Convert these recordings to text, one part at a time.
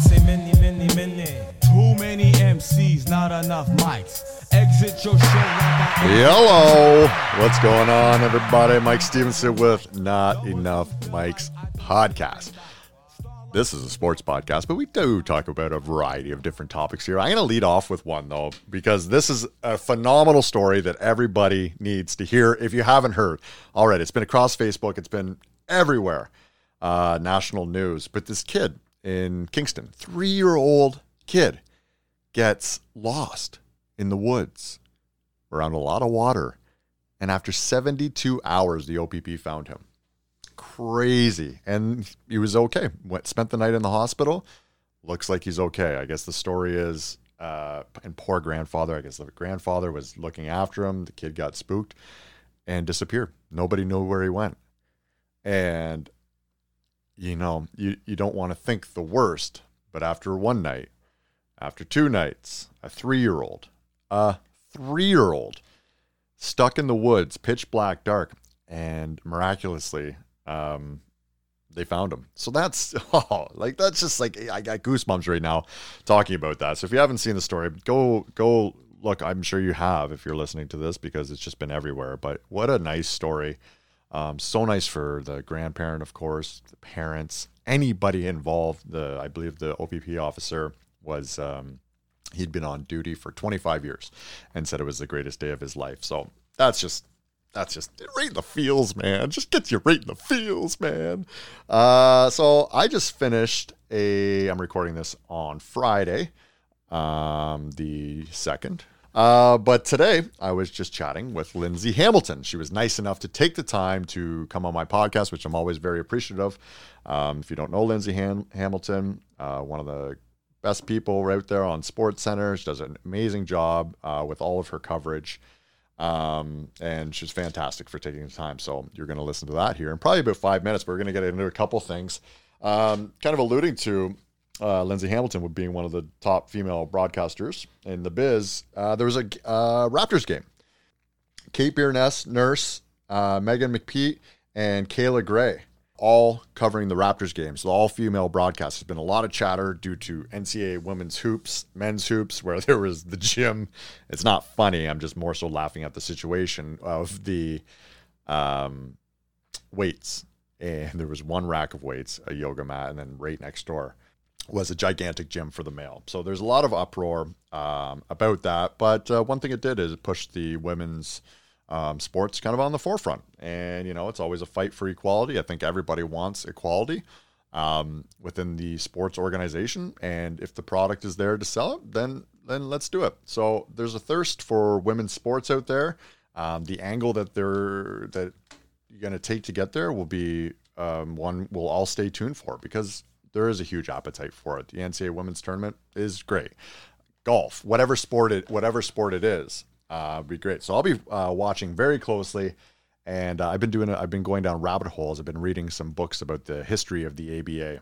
say many, many, many. Too many MCs, not enough mics. Exit your show Hello. What's going on, everybody? Mike Stevenson with Not Enough Mics podcast. This is a sports podcast, but we do talk about a variety of different topics here. I'm going to lead off with one, though, because this is a phenomenal story that everybody needs to hear if you haven't heard. Right, it's been across Facebook, it's been everywhere, uh, national news. But this kid in Kingston, three year old kid, gets lost in the woods around a lot of water. And after 72 hours, the OPP found him. Crazy. And he was okay. Went, spent the night in the hospital. Looks like he's okay. I guess the story is, uh, and poor grandfather, I guess the grandfather was looking after him. The kid got spooked and disappeared. Nobody knew where he went. And, you know, you, you don't want to think the worst, but after one night, after two nights, a three year old, a three year old stuck in the woods, pitch black, dark, and miraculously, um, they found him. So that's oh, like that's just like I got goosebumps right now talking about that. So if you haven't seen the story, go go look. I'm sure you have if you're listening to this because it's just been everywhere. But what a nice story. Um, so nice for the grandparent, of course, the parents, anybody involved. The I believe the OPP officer was um, he'd been on duty for 25 years and said it was the greatest day of his life. So that's just that's just right in the feels, man. Just gets you right in the feels, man. Uh, so I just finished a. I'm recording this on Friday, um, the second. Uh, but today I was just chatting with Lindsay Hamilton. She was nice enough to take the time to come on my podcast, which I'm always very appreciative of. Um, if you don't know Lindsay Ham- Hamilton, uh, one of the best people right there on Sports Center. She does an amazing job uh, with all of her coverage. Um, and she's fantastic for taking the time. So you're going to listen to that here in probably about five minutes. We're going to get into a couple things, um, kind of alluding to uh, Lindsay Hamilton with being one of the top female broadcasters in the biz. Uh, there was a uh, Raptors game. Kate Beerness, Nurse, uh, Megan McPeak, and Kayla Grey all covering the Raptors games. So all female broadcast. There's been a lot of chatter due to NCAA women's hoops, men's hoops, where there was the gym. It's not funny. I'm just more so laughing at the situation of the um, weights. And there was one rack of weights, a yoga mat, and then right next door was a gigantic gym for the male. So there's a lot of uproar um, about that. But uh, one thing it did is it pushed the women's um, sports kind of on the forefront. And, you know, it's always a fight for equality. I think everybody wants equality um, within the sports organization. And if the product is there to sell it, then then let's do it. So there's a thirst for women's sports out there. Um, the angle that they're that you're going to take to get there will be um, one we'll all stay tuned for because there is a huge appetite for it. The NCAA women's tournament is great. Golf, whatever sport it, whatever sport it is, uh, be great. So I'll be uh, watching very closely, and uh, I've been doing. I've been going down rabbit holes. I've been reading some books about the history of the ABA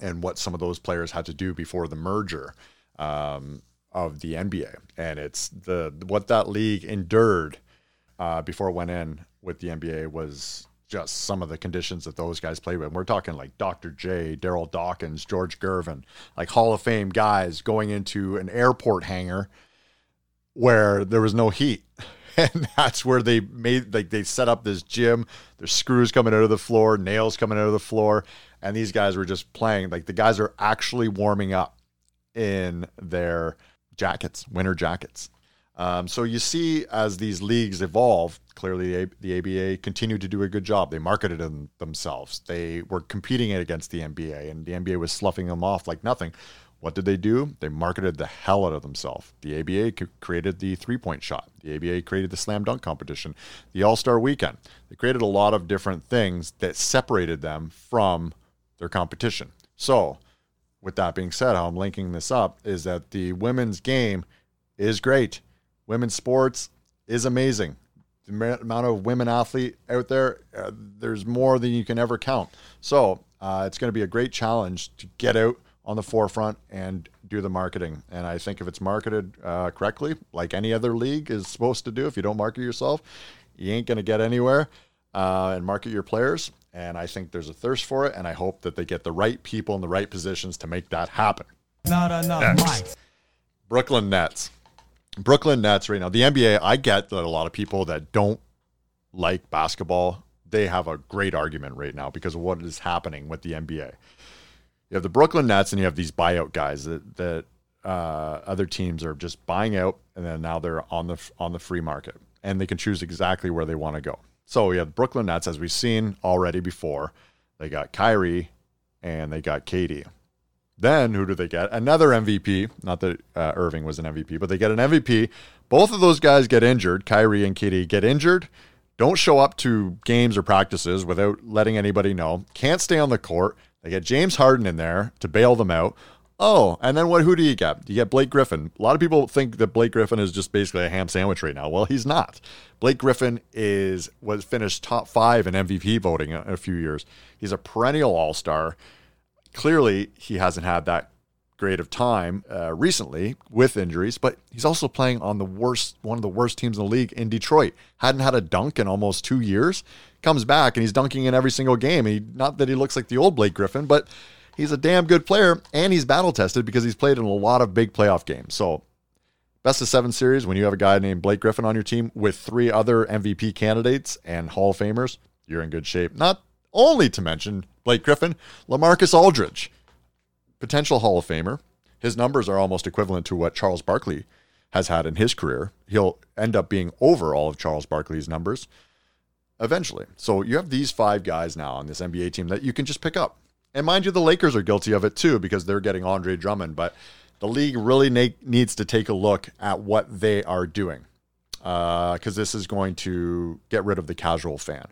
and what some of those players had to do before the merger um, of the NBA, and it's the what that league endured uh, before it went in with the NBA was just some of the conditions that those guys played with. we're talking like Dr. J, Darryl Dawkins, George Gervin, like Hall of Fame guys going into an airport hangar where there was no heat. And that's where they made like they set up this gym. There's screws coming out of the floor, nails coming out of the floor, and these guys were just playing. Like the guys are actually warming up in their jackets, winter jackets. Um, so you see, as these leagues evolve, clearly the ABA continued to do a good job. They marketed them themselves. They were competing against the NBA, and the NBA was sloughing them off like nothing. What did they do? They marketed the hell out of themselves. The ABA created the three point shot. The ABA created the slam dunk competition, the All Star weekend. They created a lot of different things that separated them from their competition. So, with that being said, how I'm linking this up is that the women's game is great. Women's sports is amazing. The amount of women athlete out there, uh, there's more than you can ever count. So, uh, it's going to be a great challenge to get out on the forefront and do the marketing. And I think if it's marketed uh, correctly, like any other league is supposed to do, if you don't market yourself, you ain't going to get anywhere. Uh, and market your players. And I think there's a thirst for it. And I hope that they get the right people in the right positions to make that happen. Not enough Next. Brooklyn Nets. Brooklyn Nets right now. The NBA, I get that a lot of people that don't like basketball, they have a great argument right now because of what is happening with the NBA. You have the Brooklyn Nets and you have these buyout guys that that uh, other teams are just buying out and then now they're on the on the free market and they can choose exactly where they want to go. So we have Brooklyn Nets as we've seen already before. They got Kyrie and they got KD. Then who do they get? Another MVP. Not that uh, Irving was an MVP, but they get an MVP. Both of those guys get injured. Kyrie and KD get injured. Don't show up to games or practices without letting anybody know. Can't stay on the court. They get James Harden in there to bail them out. Oh, and then what? Who do you get? You get Blake Griffin. A lot of people think that Blake Griffin is just basically a ham sandwich right now. Well, he's not. Blake Griffin is was finished top five in MVP voting in a few years. He's a perennial All Star clearly he hasn't had that great of time uh, recently with injuries, but he's also playing on the worst, one of the worst teams in the league in Detroit. Hadn't had a dunk in almost two years. Comes back and he's dunking in every single game. He, not that he looks like the old Blake Griffin, but he's a damn good player and he's battle tested because he's played in a lot of big playoff games. So, best of seven series when you have a guy named Blake Griffin on your team with three other MVP candidates and Hall of Famers, you're in good shape. Not only to mention Blake Griffin, Lamarcus Aldridge, potential Hall of Famer. His numbers are almost equivalent to what Charles Barkley has had in his career. He'll end up being over all of Charles Barkley's numbers eventually. So you have these five guys now on this NBA team that you can just pick up. And mind you, the Lakers are guilty of it too because they're getting Andre Drummond. But the league really na- needs to take a look at what they are doing because uh, this is going to get rid of the casual fan.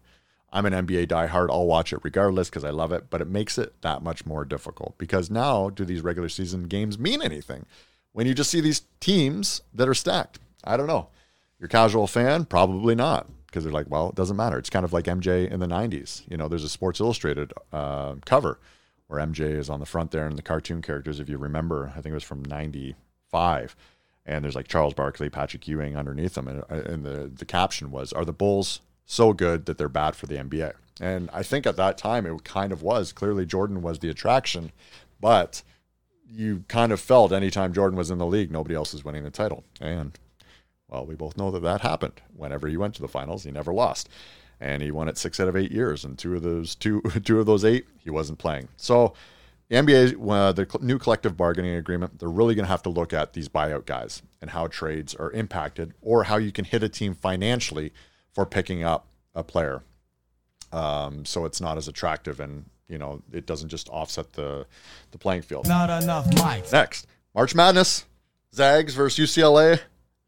I'm an NBA diehard. I'll watch it regardless because I love it, but it makes it that much more difficult because now do these regular season games mean anything when you just see these teams that are stacked? I don't know. Your casual fan, probably not because they're like, well, it doesn't matter. It's kind of like MJ in the 90s. You know, there's a Sports Illustrated uh, cover where MJ is on the front there and the cartoon characters, if you remember, I think it was from 95. And there's like Charles Barkley, Patrick Ewing underneath them. And, and the, the caption was, Are the Bulls so good that they're bad for the NBA. And I think at that time it kind of was. Clearly, Jordan was the attraction, but you kind of felt anytime Jordan was in the league, nobody else was winning the title. And well, we both know that that happened. Whenever he went to the finals, he never lost, and he won it six out of eight years. And two of those two two of those eight, he wasn't playing. So. The NBA, uh, the new collective bargaining agreement, they're really going to have to look at these buyout guys and how trades are impacted or how you can hit a team financially for picking up a player. Um, so it's not as attractive and you know it doesn't just offset the the playing field. Not enough mics. Next, March Madness, Zags versus UCLA,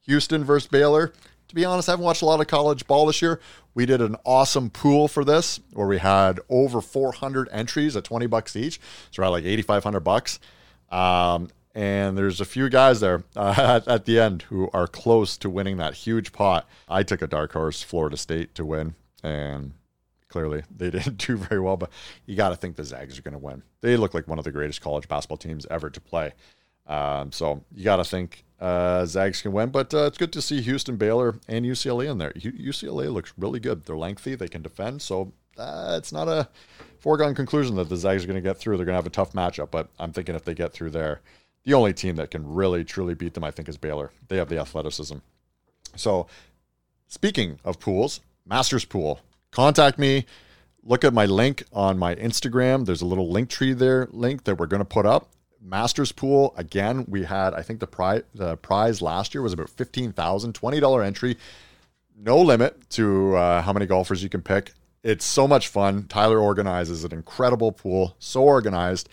Houston versus Baylor. To be honest, I haven't watched a lot of college ball this year. We did an awesome pool for this where we had over 400 entries at 20 bucks each. So around like 8,500 bucks. Um, and there's a few guys there uh, at, at, the end who are close to winning that huge pot. I took a dark horse, Florida State, to win, and clearly they didn't do very well. But you got to think the Zags are going to win. They look like one of the greatest college basketball teams ever to play. Um, so you got to think uh, Zags can win. But uh, it's good to see Houston, Baylor, and UCLA in there. U- UCLA looks really good. They're lengthy. They can defend. So uh, it's not a foregone conclusion that the Zags are going to get through. They're going to have a tough matchup. But I'm thinking if they get through there the only team that can really truly beat them, I think, is Baylor. They have the athleticism. So, speaking of pools, Masters Pool, contact me. Look at my link on my Instagram. There's a little link tree there, link that we're going to put up. Masters Pool again. We had, I think, the prize the prize last year was about fifteen thousand, twenty dollar entry. No limit to uh, how many golfers you can pick. It's so much fun. Tyler organizes an incredible pool, so organized.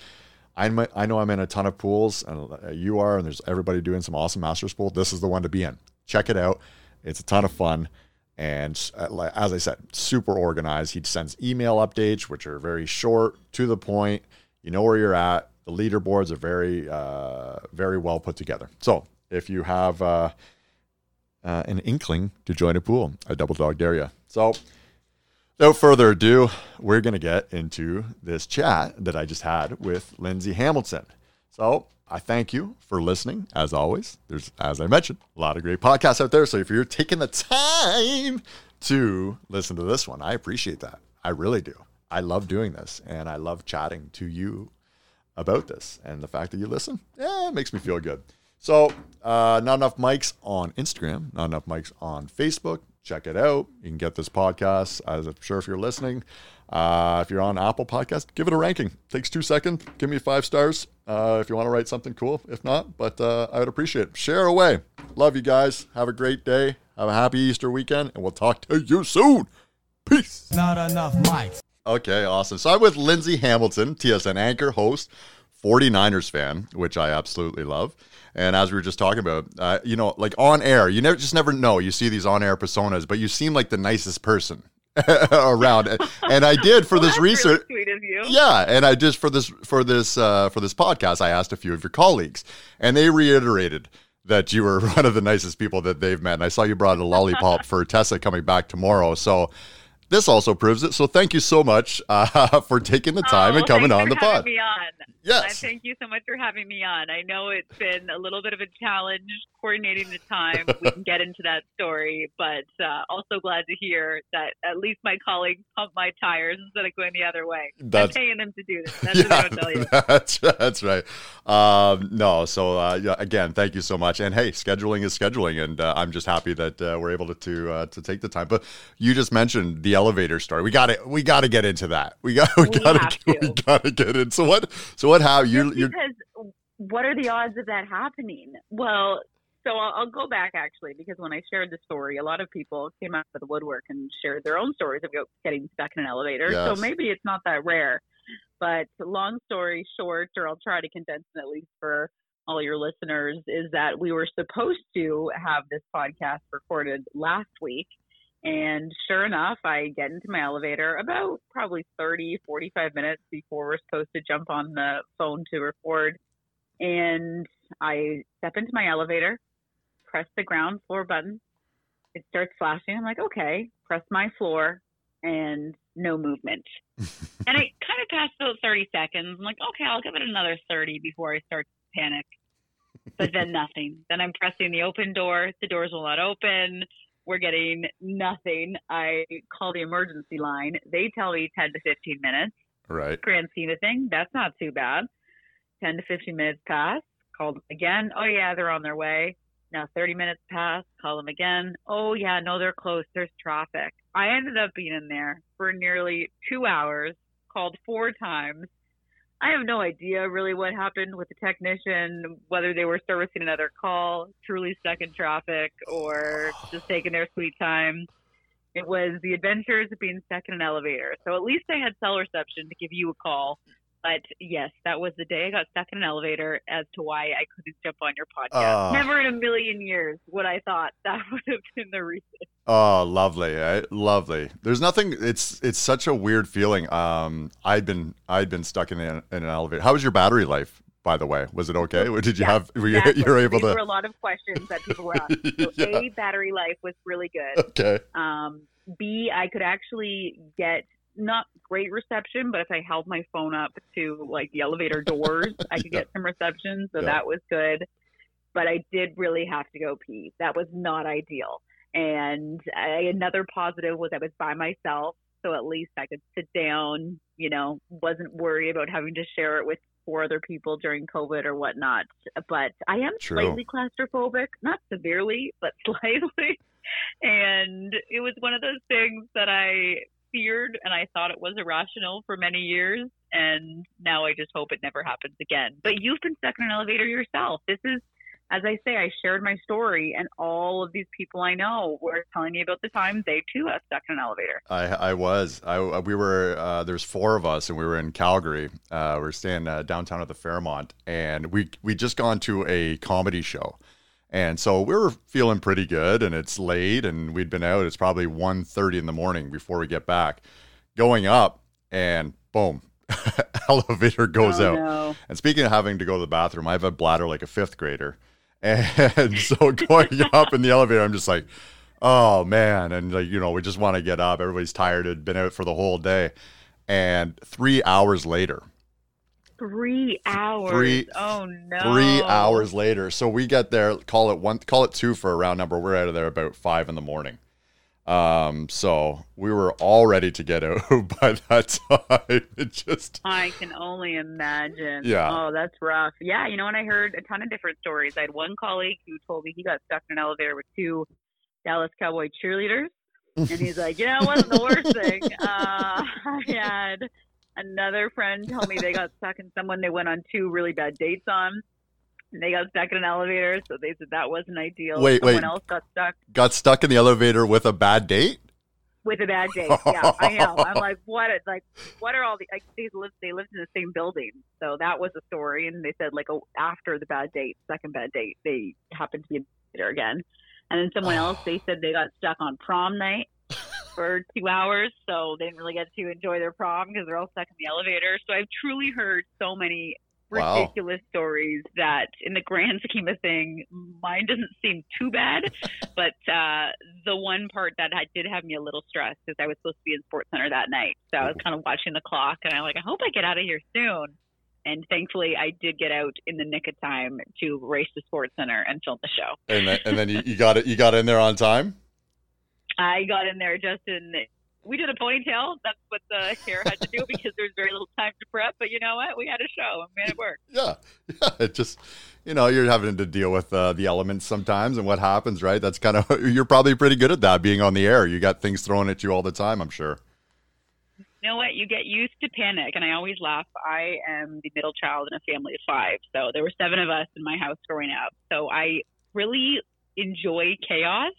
I'm, I know I'm in a ton of pools, and uh, you are, and there's everybody doing some awesome Masters pool. This is the one to be in. Check it out. It's a ton of fun. And uh, as I said, super organized. He sends email updates, which are very short, to the point. You know where you're at. The leaderboards are very, uh, very well put together. So if you have uh, uh, an inkling to join a pool, a double dog dare you. So Without further ado, we're going to get into this chat that I just had with Lindsay Hamilton. So I thank you for listening. As always, there's, as I mentioned, a lot of great podcasts out there. So if you're taking the time to listen to this one, I appreciate that. I really do. I love doing this and I love chatting to you about this. And the fact that you listen, yeah, it makes me feel good. So, uh, not enough mics on Instagram, not enough mics on Facebook. Check it out. You can get this podcast. As I'm sure if you're listening, uh, if you're on Apple Podcast, give it a ranking. Takes two seconds. Give me five stars uh, if you want to write something cool. If not, but uh, I would appreciate it. Share away. Love you guys. Have a great day. Have a happy Easter weekend, and we'll talk to you soon. Peace. Not enough mics. Okay, awesome. So I'm with Lindsay Hamilton, TSN anchor, host, 49ers fan, which I absolutely love. And as we were just talking about, uh, you know, like on air, you never just never know. You see these on air personas, but you seem like the nicest person around. And I did for Well, this research. Really sweet of you. Yeah, and I just for this for this uh, for this podcast, I asked a few of your colleagues, and they reiterated that you were one of the nicest people that they've met. And I saw you brought a lollipop for Tessa coming back tomorrow, so this also proves it. So thank you so much uh, for taking the time Oh, and coming on the pod. Me on. Yes. Uh, thank you so much for having me on. I know it's been a little bit of a challenge coordinating the time. we can get into that story, but uh, also glad to hear that at least my colleagues pump my tires instead of going the other way. That's- I'm paying them to do this. That's what I don't tell you. that's that's right. Um, no, so uh, yeah, again, thank you so much. And hey, scheduling is scheduling, and uh, I'm just happy that uh, we're able to to, uh, to take the time. But you just mentioned the elevator story. We got to we got to get into that. We got we, We got to we got to get in. So what so what how you Just you because what are the odds of that happening? Well, so I'll, I'll go back actually because when I shared the story, a lot of people came out of the woodwork and shared their own stories of getting stuck in an elevator. Yes. So maybe it's not that rare. But long story short, or I'll try to condense it at least for all your listeners, is that we were supposed to have this podcast recorded last week. And sure enough, I get into my elevator about probably 30, 45 minutes before we're supposed to jump on the phone to record. And I step into my elevator, press the ground floor button. It starts flashing. I'm like, okay, press my floor and no movement. and it kind of passed about 30 seconds. I'm like, okay, I'll give it another 30 before I start to panic. But then nothing. Then I'm pressing the open door. The doors will not open. We're getting nothing. I call the emergency line. They tell me 10 to 15 minutes. right? Grand scheme of thing, that's not too bad. 10 to 15 minutes pass. Called again. Oh, yeah, they're on their way. Now 30 minutes pass. Call them again. Oh, yeah, no, they're closed. There's traffic. I ended up being in there for nearly two hours, called four times. I have no idea really what happened with the technician, whether they were servicing another call, truly stuck in traffic, or just taking their sweet time. It was the adventures of being stuck in an elevator. So at least I had cell reception to give you a call. But yes, that was the day I got stuck in an elevator as to why I couldn't jump on your podcast. Oh. Never in a million years would I thought that would have been the reason. Oh, lovely, eh? lovely. There's nothing. It's it's such a weird feeling. Um, I'd been I'd been stuck in an, in an elevator. How was your battery life, by the way? Was it okay? Or Did you Yeah, have were you, Exactly. you were able These to? were a lot of questions that people were asking. So Yeah. A, battery life was really good. Okay. Um, B, I could actually get not great reception, but if I held my phone up to like the elevator doors, I could Yeah. get some reception. So Yeah. that was good. But I did really have to go pee. That was not ideal. And I, another positive was I was by myself. So at least I could sit down, you know, wasn't worried about having to share it with four other people during COVID or whatnot. But I am True. slightly claustrophobic, not severely, but slightly. And it was one of those things that I feared and I thought it was irrational for many years. And now I just hope it never happens again. But you've been stuck in an elevator yourself. This is, as I say, I shared my story, and all of these people I know were telling me about the time they too have stuck in an elevator. I I was I we were uh, there's four of us and we were in Calgary. Uh, we are staying uh, downtown at the Fairmont and we we just gone to a comedy show. And so we were feeling pretty good and it's late and we'd been out. It's probably 1.30 in the morning before we get back. Going up and boom, elevator goes oh, out. No. And speaking of having to go to the bathroom, I have a bladder like a fifth grader. And so going up in the elevator, I'm just like, oh man. And like, you know, we just want to get up. Everybody's tired, had been out for the whole day. And three hours later, Three hours. Three- oh no. three hours later. So we get there, call it one, call it two for a round number. We're out of there about five in the morning. Um, so we were all ready to get out by that time. It just I can only imagine. Yeah. Oh, that's rough. Yeah, you know, and I heard a ton of different stories. I had one colleague who told me he got stuck in an elevator with two Dallas Cowboy cheerleaders, and he's like, "Yeah, it wasn't the worst thing." Uh, I had another friend tell me they got stuck in someone they went on two really bad dates on. And they got stuck in an elevator, so they said that wasn't ideal. Wait, Someone wait. else got stuck got stuck in the elevator with a bad date. with a bad date. Yeah, I know. I'm like, what? Like, what are all the? Like, they lived. They lived in the same building, so that was a story. And they said, like, oh, after the bad date, second bad date, they happened to be in the there again. And then someone else, they said they got stuck on prom night for two hours, so they didn't really get to enjoy their prom because they're all stuck in the elevator. So I've truly heard so many Wow. ridiculous stories that, in the grand scheme of thing, mine doesn't seem too bad. but uh, the one part that I did have me a little stressed because I was supposed to be in Sports Center that night, so I was kind of watching the clock, and I'm like, I hope I get out of here soon. And thankfully, I did get out in the nick of time to race to Sports Center and film the show. And then, and then you, you got it. You got in there on time. I got in there just in. We did a ponytail. That's what the hair had to do because there's very little time to prep. But you know what? We had a show and made it work. Yeah, yeah. It just, you know, you're having to deal with uh, the elements sometimes and what happens, right? That's kind of you're probably pretty good at that being on the air. You got things thrown at you all the time. I'm sure. You know what? You get used to panic, and I always laugh. I am the middle child in a family of five, so there were seven of us in my house growing up. So I really enjoy chaos.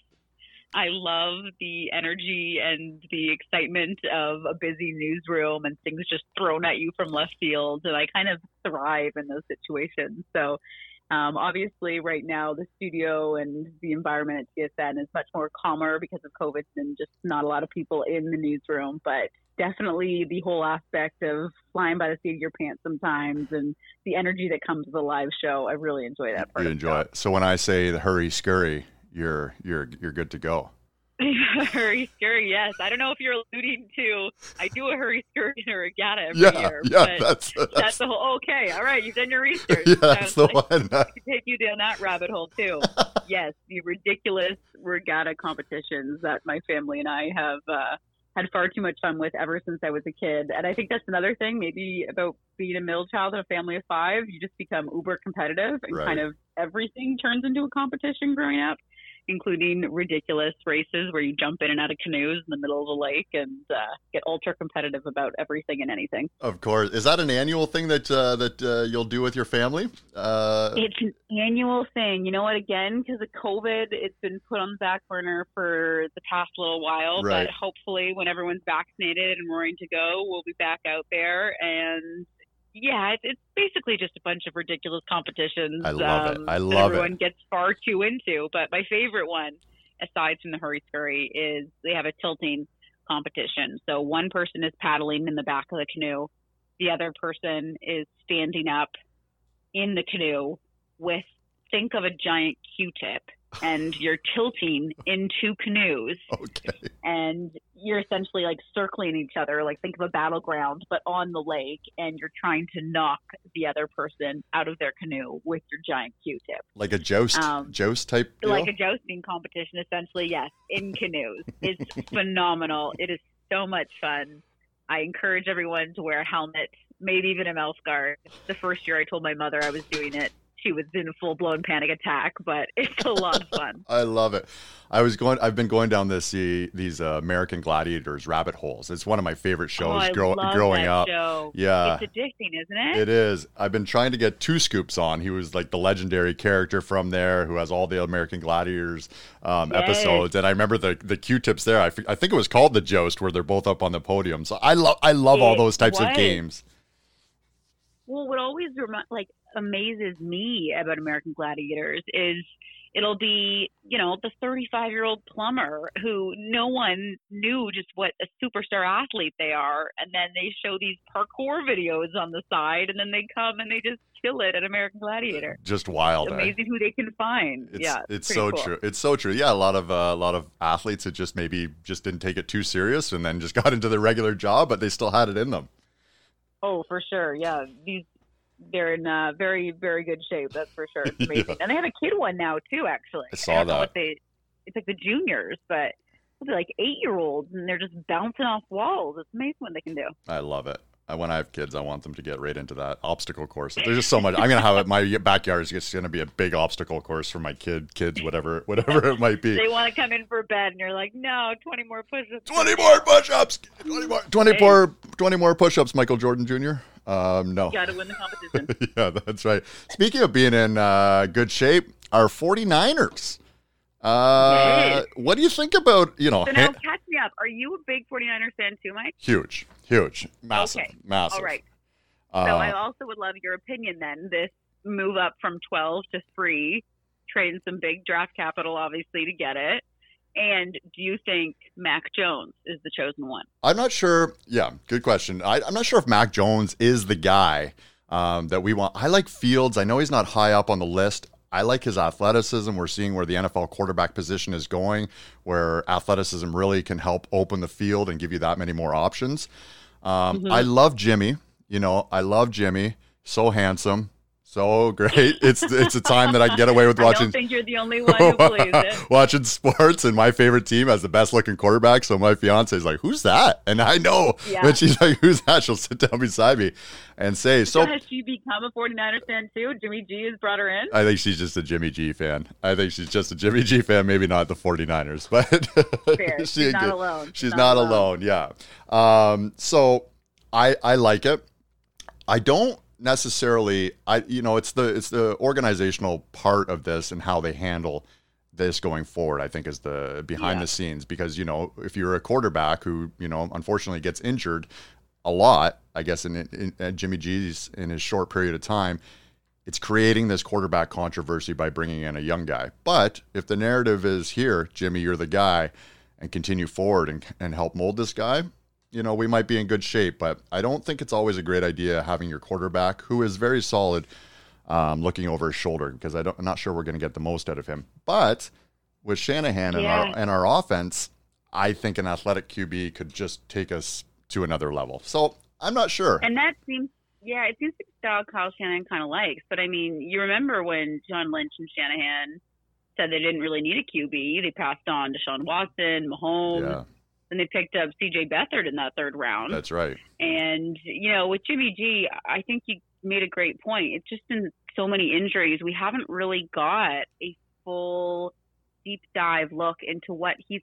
I love the energy and the excitement of a busy newsroom and things just thrown at you from left field, and I kind of thrive in those situations. So. Um, obviously, right now the studio and the environment at TSN is much more calmer because of COVID and just not a lot of people in the newsroom. But definitely the whole aspect of flying by the seat of your pants sometimes and the energy that comes with a live show. I really enjoy that part. You enjoy it. So when I say the hurry scurry, you're you're you're good to go. hurry scurry, yes. I don't know if you're alluding to I do a hurry scurry in a regatta every Yeah, year. yeah. but That's that's that's, the whole okay, all right, you've done your research. yeah, that's the like- one. I could take you down that rabbit hole too. yes, the ridiculous regatta competitions that my family and I have uh, had far too much fun with ever since I was a kid. And I think that's another thing, maybe about being a middle child in a family of five. You just become uber competitive, and Right. kind of everything turns into a competition growing up. Including ridiculous races where you jump in and out of canoes in the middle of the lake and uh, get ultra competitive about everything and anything. Of course. Is that an annual thing that uh, that uh, you'll do with your family? Uh, It's an annual thing. You know what? Again, because of COVID, it's been put on the back burner for the past little while. Right. But hopefully, when everyone's vaccinated and roaring to go, we'll be back out there. And yeah, it's, it's basically just a bunch of ridiculous competitions. I love it. um, I that love it. everyone gets far too into. But my favorite one, aside from the hurry scurry, is they have a tilting competition. So one person is paddling in the back of the canoe, the other person is standing up in the canoe with think of a giant Q-tip and you're tilting in two canoes. Okay. and you're essentially like circling each other like think of a battleground but on the lake and you're trying to knock the other person out of their canoe with your giant Q-tip. Like a joust, Um, joust type deal. like a jousting competition essentially yes in canoes. It's phenomenal. It is so much fun. I encourage everyone to wear a helmet maybe even a mouth guard. The first year i told my mother i was doing it she was in a full-blown panic attack but it's a lot of fun I love it. I was going. I've been going down this the, these uh, American Gladiators rabbit holes. It's one of my favorite shows oh, grow, love growing up. show. Yeah, it's addicting isn't it It is. I've been trying to get two scoops on. He was like the legendary character from there who has all the American Gladiators um, Yes. episodes. And I remember the the Q-tips there. I, f- I think it was called the Joust, where they're both up on the podium. So I love I love all those types of games. Well, what always remi- like amazes me about American Gladiators is it'll be you know the 35 year old plumber who no one knew just what a superstar athlete they are, and then they show these parkour videos on the side, and then they come and they just kill it at American Gladiator. Just wild. It's eh? amazing who they can find. It's, yeah, it's so cool. true. It's so true. Yeah, a lot of uh, a lot of athletes that just maybe just didn't take it too serious and then just got into their regular job, but they still had it in them. Oh, for sure. Yeah, these they're in uh, very very good shape. That's for sure. It's amazing, and they have a kid one now too. Actually, I saw don't that. they. It's like the juniors, but like eight year olds and they're just bouncing off walls. It's amazing what they can do. I love it. When I have kids, I want them to get right into that obstacle course. There's just so much. I'm gonna have it. My backyard is just gonna be a big obstacle course for my kid, kids, whatever, whatever it might be. They want to come in for bed and you're like, no, 20 more push-ups. 20 more push-ups. 20 more, 20 more, 20 more push-ups. Michael Jordan Jr. Um, no. You got to win the competition. yeah, that's right. Speaking of being in uh, good shape, our 49ers. Uh, Yes. What do you think about, you know, so now ha- catch me up. Are you a big 49ers fan too, Mike? huge, huge, massive, Okay. massive. All right. Uh, So I also would love your opinion then. This move up from 12 to 3, trading some big draft capital, obviously, to get it. And do you think Mac Jones is the chosen one? I'm not sure. Yeah, good question. I, I'm not sure if Mac Jones is the guy um, that we want. I like Fields. I know he's not high up on the list. I like his athleticism. We're seeing where the NFL quarterback position is going, where athleticism really can help open the field and give you that many more options. Um, Mhm. I love Jimmy. You know, I love Jimmy. So handsome, so great. It's it's a time that I can get away with I watching don't think you're the only one who believes it. watching sports and my favorite team has the best looking quarterback. So my fiance is like, "Who's that?" And I know Yeah. when she's like, "Who's that?" She'll sit down beside me and say, "So." Has she become a 49ers fan too? Jimmy G has brought her in? I think she's just a Jimmy G fan. I think she's just a Jimmy G fan, maybe not the 49ers, but Fair. she- She's not alone. She's not alone. Yeah. Um, so I I like it. I don't necessarily I you know it's the it's the organizational part of this and how they handle this going forward I think is the behind Yeah. the scenes because you know if you're a quarterback who you know unfortunately gets injured a lot I guess in, in, in Jimmy G's in his short period of time it's creating this quarterback controversy by bringing in a young guy but if the narrative is here Jimmy you're the guy and continue forward and, and help mold this guy you know, we might be in good shape, but I don't think it's always a great idea having your quarterback, who is very solid, um, looking over his shoulder because I don't, I'm not sure we're going to get the most out of him. But with Shanahan and our and our offense, I think an athletic QB could just take us to another level. So I'm not sure. And that seems, yeah, it seems like style Kyle Shanahan kind of likes. But I mean, you remember when John Lynch and Shanahan said they didn't really need a QB? They passed on Deshaun Watson, Mahomes, yeah, and they picked up C.J. Beathard in that third round. that's right. And, you know, with Jimmy G, I think you made a great point. It's just been so many injuries. We haven't really got a full deep dive look into what he's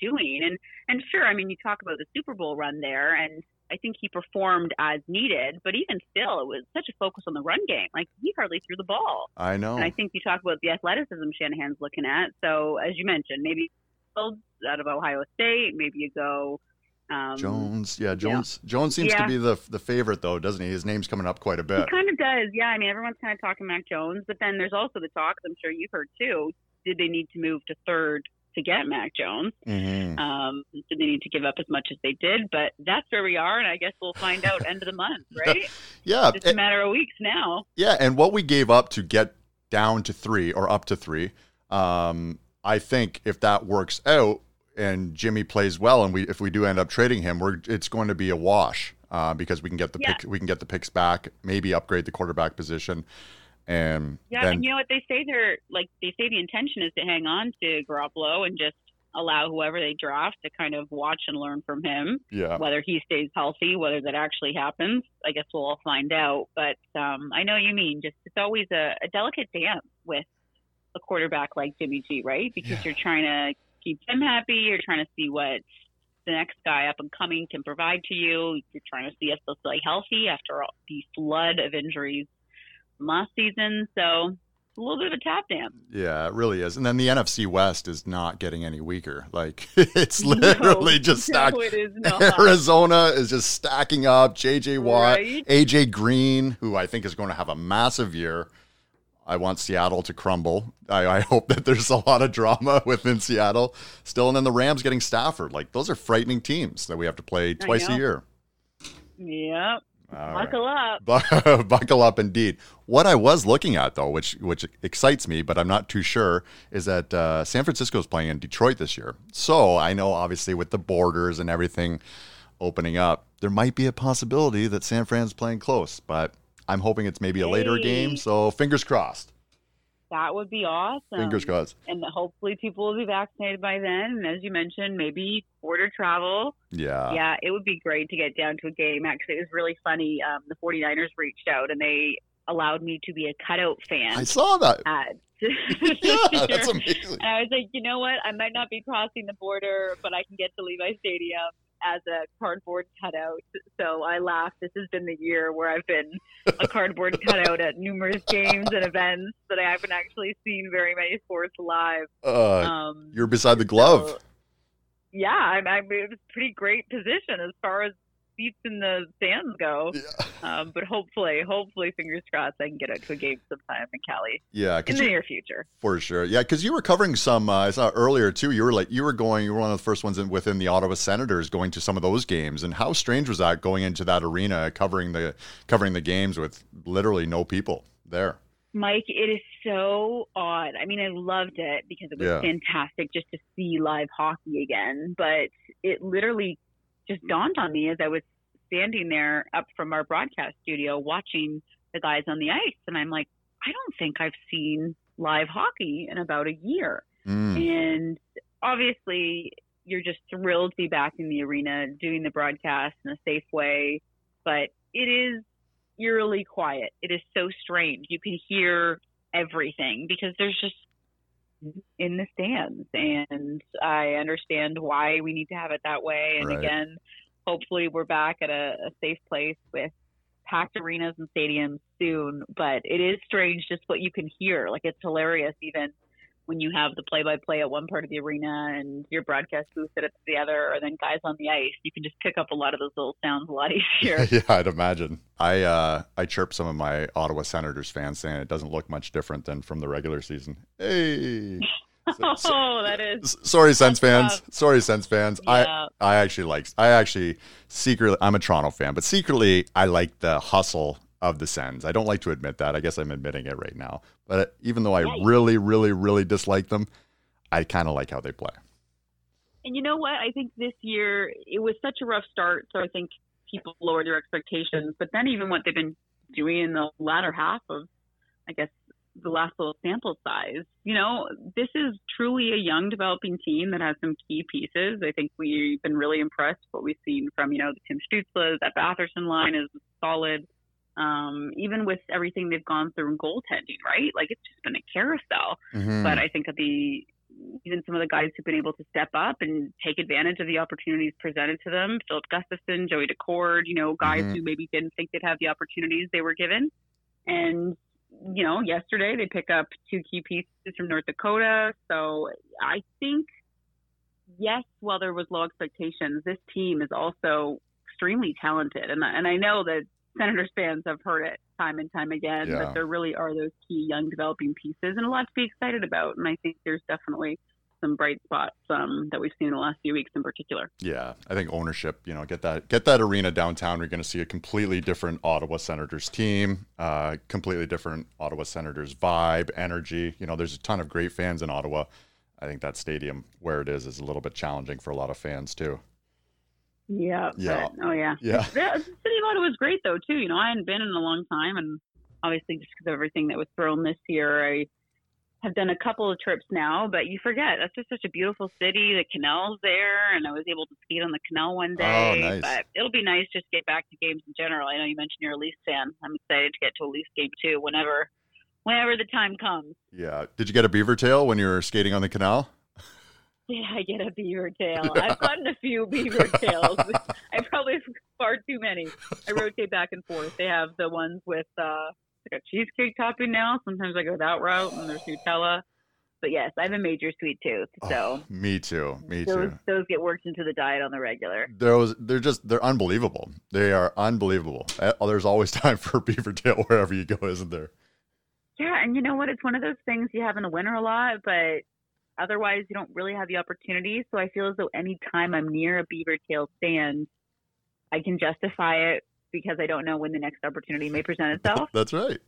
doing. And and sure, I mean you talk about the Super Bowl run there and I think he performed as needed, but even still it was such a focus on the run game. Like he hardly threw the ball. I know. And I think you talk about the athleticism Shanahan's looking at. So as you mentioned, maybe out of Ohio State, maybe you go um, Jones, yeah, Jones. Jones seems to be the the favorite though, doesn't he? His name's coming up quite a bit. He kind of does, yeah. I mean, everyone's kind of talking Mac Jones, but then there's also the talks. I'm sure you've heard too. Did they need to move to third to get Mac Jones? hmm Um, did they need to give up as much as they did? But that's where we are, and I guess we'll find out end of the month, right? Yeah, Just a matter of weeks now. Yeah, and what we gave up to get down to three or up to three, um, I think if that works out and Jimmy plays well, and we if we do end up trading him, we're it's going to be a wash uh, because we can get the Yeah. pick, we can get the picks back, maybe upgrade the quarterback position, and Yeah, then and you know what they say? They're like they say the intention is to hang on to Garoppolo and just allow whoever they draft to kind of watch and learn from him. yeah, whether he stays healthy, whether that actually happens, I guess we'll all find out. But um, I know what you mean. Just it's always a, a delicate dance with a quarterback like Jimmy G, right? Because Yeah. you're trying to keep him happy. You're trying to see what the next guy up and coming can provide to you. You're trying to see if they'll stay healthy after all the flood of injuries last season. So it's a little bit of a tap dance. yeah, it really is. And then the NFC West is not getting any weaker. Like it's literally No, just stacked. No, it is not. Arizona is just stacking up. JJ Watt, Right? AJ Green, who I think is going to have a massive year. I want Seattle to crumble. I, I hope that there's a lot of drama within Seattle still. And then the Rams getting Stafford. Like those are frightening teams that we have to play twice a year. Yep. All right. Buckle up. Buckle up, indeed. What I was looking at, though, which which excites me, but I'm not too sure, is that uh, San Francisco is playing in Detroit this year. So I know, obviously, with the borders and everything opening up, there might be a possibility that San Fran's playing close. But I'm hoping it's maybe a later Hey. game. So fingers crossed. that would be awesome. Fingers crossed. And hopefully people will be vaccinated by then. And as you mentioned, maybe border travel. Yeah. Yeah, it would be great to get down to a game. Actually, it was really funny. Um, the 49ers reached out and they allowed me to be a cutout fan. I saw that. At, yeah, that's amazing. And I was like, you know what? I might not be crossing the border, but I can get to Levi Stadium as a cardboard cutout. So I laughed. This has been the year where I've been a cardboard cutout at numerous games and events that I haven't actually seen very many sports live. Uh, Um, you're beside the glove. so, yeah, I, I mean, it was a pretty great position as far as seats in the stands go. yeah. Um, but hopefully, hopefully, fingers crossed, I can get out to a game sometime in Cali Yeah, in the you- near future. for sure. Yeah, because you were covering some. Uh, I saw earlier too. You were like you were going. You were one of the first ones in, within the Ottawa Senators going to some of those games. And how strange was that going into that arena, covering the covering the games with literally no people there? Mike, it is so odd. I mean, I loved it because it was Yeah. fantastic just to see live hockey again. But it literally just dawned on me as I was standing there up from our broadcast studio watching the guys on the ice. And I'm like, I don't think I've seen live hockey in about a year. Mm. And obviously, you're just thrilled to be back in the arena doing the broadcast in a safe way. But it is eerily quiet. It is so strange. You can hear everything because there's just in the stands. And I understand why we need to have it that way. And Right. again, hopefully, we're back at a, a safe place with packed arenas and stadiums soon. But it is strange just what you can hear. Like, it's hilarious even when you have the play-by-play at one part of the arena and your broadcast booth at the other, or then guys on the ice, you can just pick up a lot of those little sounds a lot easier. yeah, I'd imagine. I uh, I chirped some of my Ottawa Senators fans saying it doesn't look much different than from the regular season. Hey. So- so- oh, that is. Sorry, Sens fans. Sorry, Sens fans. I Yeah. I actually like. I actually secretly. I'm a Toronto fan, but secretly I like the hustle of the Sens. I don't like to admit that. I guess I'm admitting it right now. But even though I really, really, really dislike them, I kind of like how they play. And you know what? I think this year it was such a rough start, so I think people lowered their expectations. But then even what they've been doing in the latter half of, I guess, the last little sample size, you know, this is truly a young developing team that has some key pieces. I think we've been really impressed with what we've seen from, you know, the Tim Stützle, that Batherson line is solid. Um, even with everything they've gone through in goaltending, right? Like it's just been a carousel. Mhm. But I think that the even some of the guys who've been able to step up and take advantage of the opportunities presented to them, Filip Gustavsson, Joey Daccord, you know, guys Mhm. who maybe didn't think they'd have the opportunities they were given. And, you know, yesterday they pick up two key pieces from North Dakota. So I think, yes, while there was low expectations, this team is also extremely talented. And, I- and I know that Senators fans have heard it time and time again Yeah. that there really are those key young developing pieces and a lot to be excited about. And I think there's definitely some bright spots um, that we've seen in the last few weeks in particular. Yeah, I think ownership. You know, get that get that arena downtown. We're going to see a completely different Ottawa Senators team, uh, completely different Ottawa Senators vibe, energy. You know, there's a ton of great fans in Ottawa. I think that stadium where it is is a little bit challenging for a lot of fans too. Yeah. Yeah. but- oh, yeah. Yeah. The the city of Ottawa was great, though, too. You know, I hadn't been in a long time. And obviously, just because of everything that was thrown this year, I have done a couple of trips now, but you forget that's just such a beautiful city. The canal's there, and I was able to skate on the canal one day. Oh, nice. But it'll be nice just to get back to games in general. I know you mentioned you're a Leafs fan. I'm excited to get to a Leafs game too, whenever, whenever the time comes. Yeah. Did you get a beaver tail when you were skating on the canal? Yeah, I get a beaver tail. I've gotten a few beaver tails. I probably have far too many. I rotate back and forth. They have the ones with uh like a cheesecake topping now. Sometimes I go that route and there's Nutella. But yes, I have a major sweet tooth. So Oh, me too. Me those too. those get worked into the diet on the regular. Those they're just they're unbelievable. They are unbelievable. Uh, There's always time for beaver tail wherever you go, isn't there? Yeah, and you know what? It's one of those things you have in the winter a lot, but otherwise you don't really have the opportunity. So I feel as though any time I'm near a beaver tail stand, I can justify it because I don't know when the next opportunity may present itself. That's right.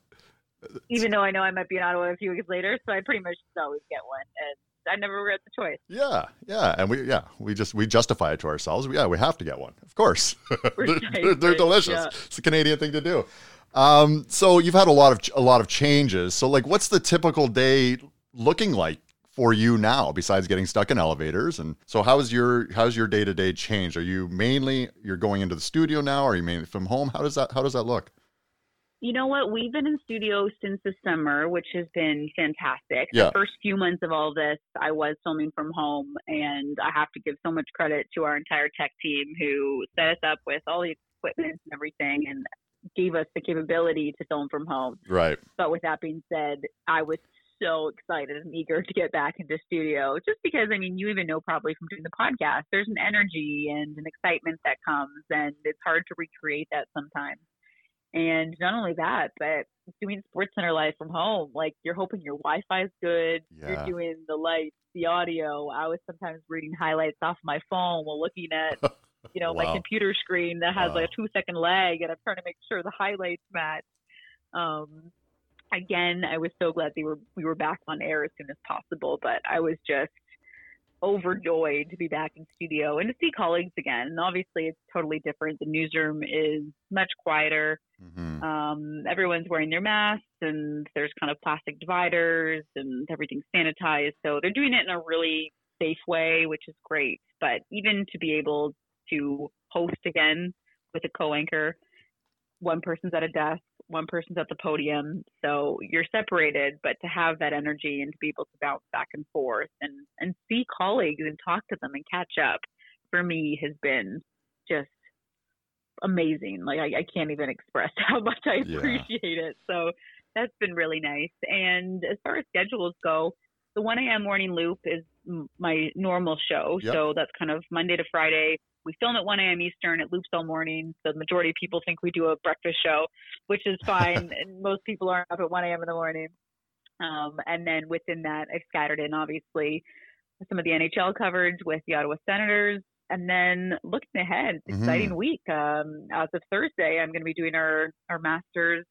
even though I know I might be in Ottawa a few weeks later, so I pretty much just always get one, and I never regret the choice. Yeah, yeah, and we yeah we just we justify it to ourselves. Yeah, we have to get one, of course. they're, they're, they're delicious. yeah. It's a Canadian thing to do. Um, so you've had a lot of a lot of changes. So like, what's the typical day looking like for you now besides getting stuck in elevators and so how's your how's your day-to-day change are you mainly you're going into the studio now are you mainly from home how does that how does that look you know what? We've been in studio since the summer, which has been fantastic. Yeah. The first few months of all this, I was filming from home, and I have to give so much credit to our entire tech team who set us up with all the equipment and everything and gave us the capability to film from home. right But with that being said, I was so excited and eager to get back into studio just because I mean you even know probably from doing the podcast there's an energy and an excitement that comes and it's hard to recreate that sometimes. And not only that, but doing Sports Center live from home, like you're hoping your Wi-Fi is good, Yeah. you're doing the lights, the audio. I was sometimes reading highlights off my phone while looking at you know, Wow. my computer screen that has like a two second lag and I'm trying to make sure the highlights match. Um, again, I was so glad they were we were back on air as soon as possible, but I was just overjoyed to be back in studio and to see colleagues again. And obviously it's totally different. The newsroom is much quieter. Mhm. Um, everyone's wearing their masks and there's kind of plastic dividers and everything's sanitized. So they're doing it in a really safe way, which is great. But even to be able to host again with a co-anchor, one person's at a desk, one person's at the podium. So you're separated, but to have that energy and to be able to bounce back and forth and, and see colleagues and talk to them and catch up for me has been just amazing. Like I, I can't even express how much I Yeah. appreciate it. So that's been really nice. And as far as schedules go, the 1 a.m. morning loop is my normal show. Yep. So that's kind of Monday to Friday. We film at 1 a.m. Eastern. It loops all morning. So the majority of people think we do a breakfast show, which is fine. and most people aren't up at 1 a.m. in the morning. Um, and then within that, I've scattered in obviously some of the NHL coverage with the Ottawa Senators. And then looking ahead, it's an Mhm. exciting week. Um, as of Thursday, I'm going to be doing our, our Masters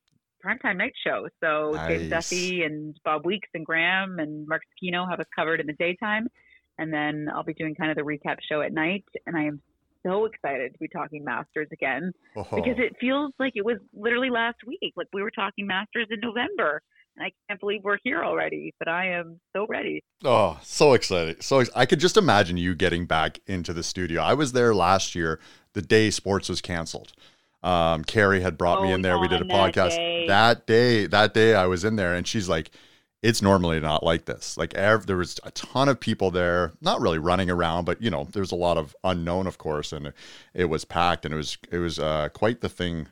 primetime night show. So James Duffy and Bob Weeks and Graham and Mark Zecchino have us covered in the daytime. And then I'll be doing kind of the recap show at night. And I am so excited to be talking Masters again Oh. because it feels like it was literally last week. Like we were talking Masters in November. And I can't believe we're here already, but I am so ready. Oh, so excited. So ex- I could just imagine you getting back into the studio. I was there last year the day sports was canceled. Um, Carrie had brought me Oh, in there. We did a that podcast day. that day. That day I was in there and she's like, it's normally not like this. Like ev- there was a ton of people there, not really running around, but you know, there's a lot of unknown, of course, and it, was packed and it was it was uh, quite the thing,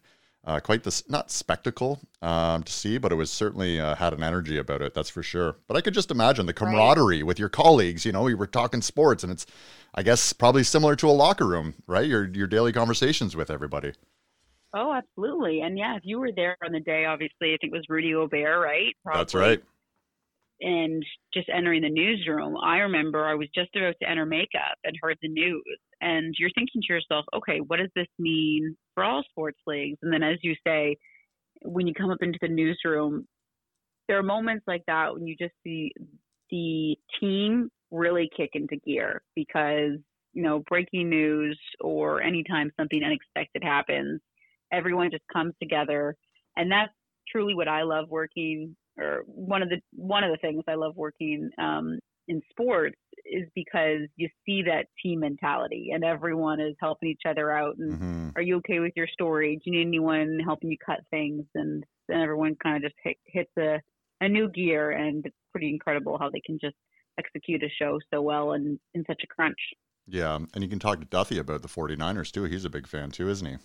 uh, quite the not spectacle um, to see, but it was certainly uh, had an energy about it. That's for sure. But I could just imagine the camaraderie with your colleagues. You know, we were talking sports, and it's I guess probably similar to a locker room, right? Your your daily conversations with everybody. Oh, absolutely. And yeah, if you were there on the day, obviously, I think it was Rudy Gobert, right? That's right. And just entering the newsroom, I remember I was just about to enter makeup and heard the news. And you're thinking to yourself, okay, what does this mean for all sports leagues? And then, as you say, when you come up into the newsroom, there are moments like that when you just see the team really kick into gear because, you know, breaking news or anytime something unexpected happens, everyone just comes together. And that's truly what I love working or one of the one of the things I love working um, in sports is because you see that team mentality and everyone is helping each other out and hmm are you okay with your story? Do you need anyone helping you cut things? And then everyone kind of just hit, hits a, a new gear and it's pretty incredible how they can just execute a show so well and in such a crunch. Yeah, and you can talk to Duffy about the 49ers too. He's a big fan too, isn't he?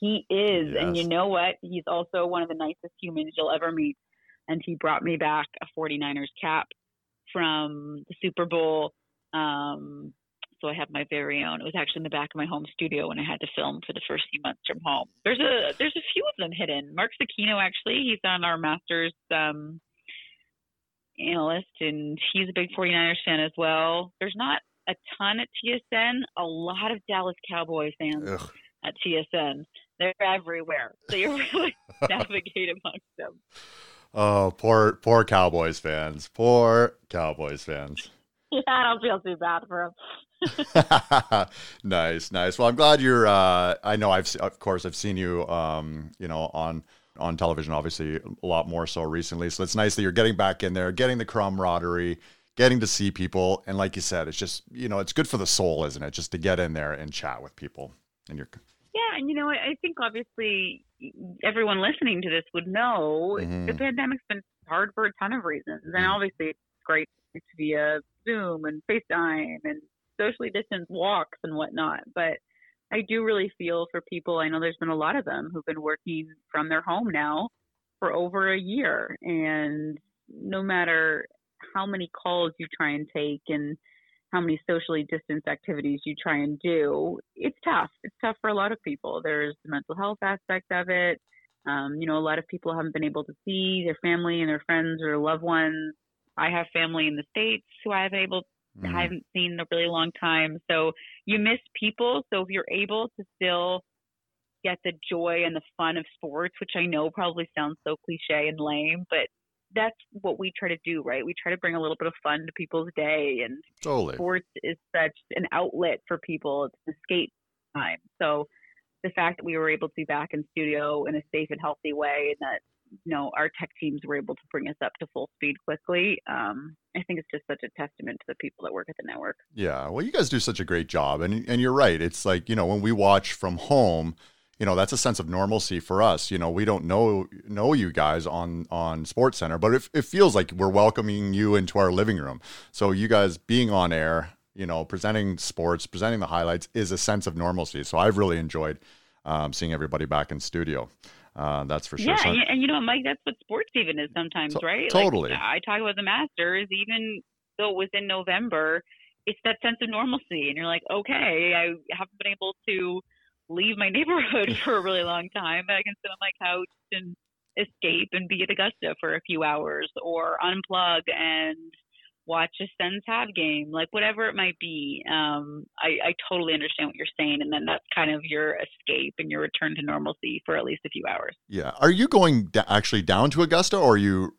He is, and you know what? He's also one of the nicest humans you'll ever meet. And he brought me back a 49ers cap from the Super Bowl. Um, so I have my very own. It was actually in the back of my home studio when I had to film for the first few months from home. There's a there's a few of them hidden. Mark Zecchino actually, he's on our Masters um, analyst, and he's a big 49ers fan as well. There's not a ton at TSN. A lot of Dallas Cowboy fans Ugh. at TSN. They're everywhere. So you really navigate amongst them. Oh, poor poor Cowboys fans. Poor Cowboys fans. Yeah, I don't feel too bad for them. nice, nice. Well, I'm glad you're. Uh, I know I've, of course, I've seen you. Um, you know, on on television, obviously a lot more so recently. So it's nice that you're getting back in there, getting the camaraderie, getting to see people, and like you said, it's just you know it's good for the soul, isn't it? Just to get in there and chat with people. And you're yeah, and you know I think obviously everyone listening to this would know Mhm. the pandemic's been hard for a ton of reasons, and Mhm. obviously it's great via Zoom and FaceTime and socially distanced walks and whatnot. But I do really feel for people. I know there's been a lot of them who've been working from their home now for over a year, and no matter how many calls you try and take and how many socially distanced activities you try and do, it's tough. It's tough for a lot of people. There's the mental health aspect of it. Um, you know, a lot of people haven't been able to see their family and their friends or loved ones. I have family in the states who I haven't able Mhm. I haven't seen in a really long time. So you miss people. So if you're able to still get the joy and the fun of sports, which I know probably sounds so cliche and lame, but that's what we try to do, right? We try to bring a little bit of fun to people's day and totally. sports is such an outlet for people. It's an escape time. So the fact that we were able to be back in studio in a safe and healthy way and that you know our tech teams were able to bring us up to full speed quickly um, i think it's just such a testament to the people that work at the network Yeah, well, you guys do such a great job, and and you're right. It's like you know when we watch from home, you know that's a sense of normalcy for us. You know we don't know know you guys on on Sports Center, but it, it feels like we're welcoming you into our living room. So you guys being on air, you know, presenting sports, presenting the highlights is a sense of normalcy. So I've really enjoyed um, seeing everybody back in studio. Uh, that's for sure. yeah So- and, and you know mike that's what sports even is sometimes right totally. like, i talk about the masters even though it was in november it's that sense of normalcy and you're like okay i haven't been able to leave my neighborhood for a really long time but i can sit on my couch and escape and be at augusta for a few hours or unplug and watch a Sens have game, like whatever it might be. Um, I, I totally understand what you're saying, and then that's kind of your escape and your return to normalcy for at least a few hours. yeah, are you going da- actually down to Augusta, or are you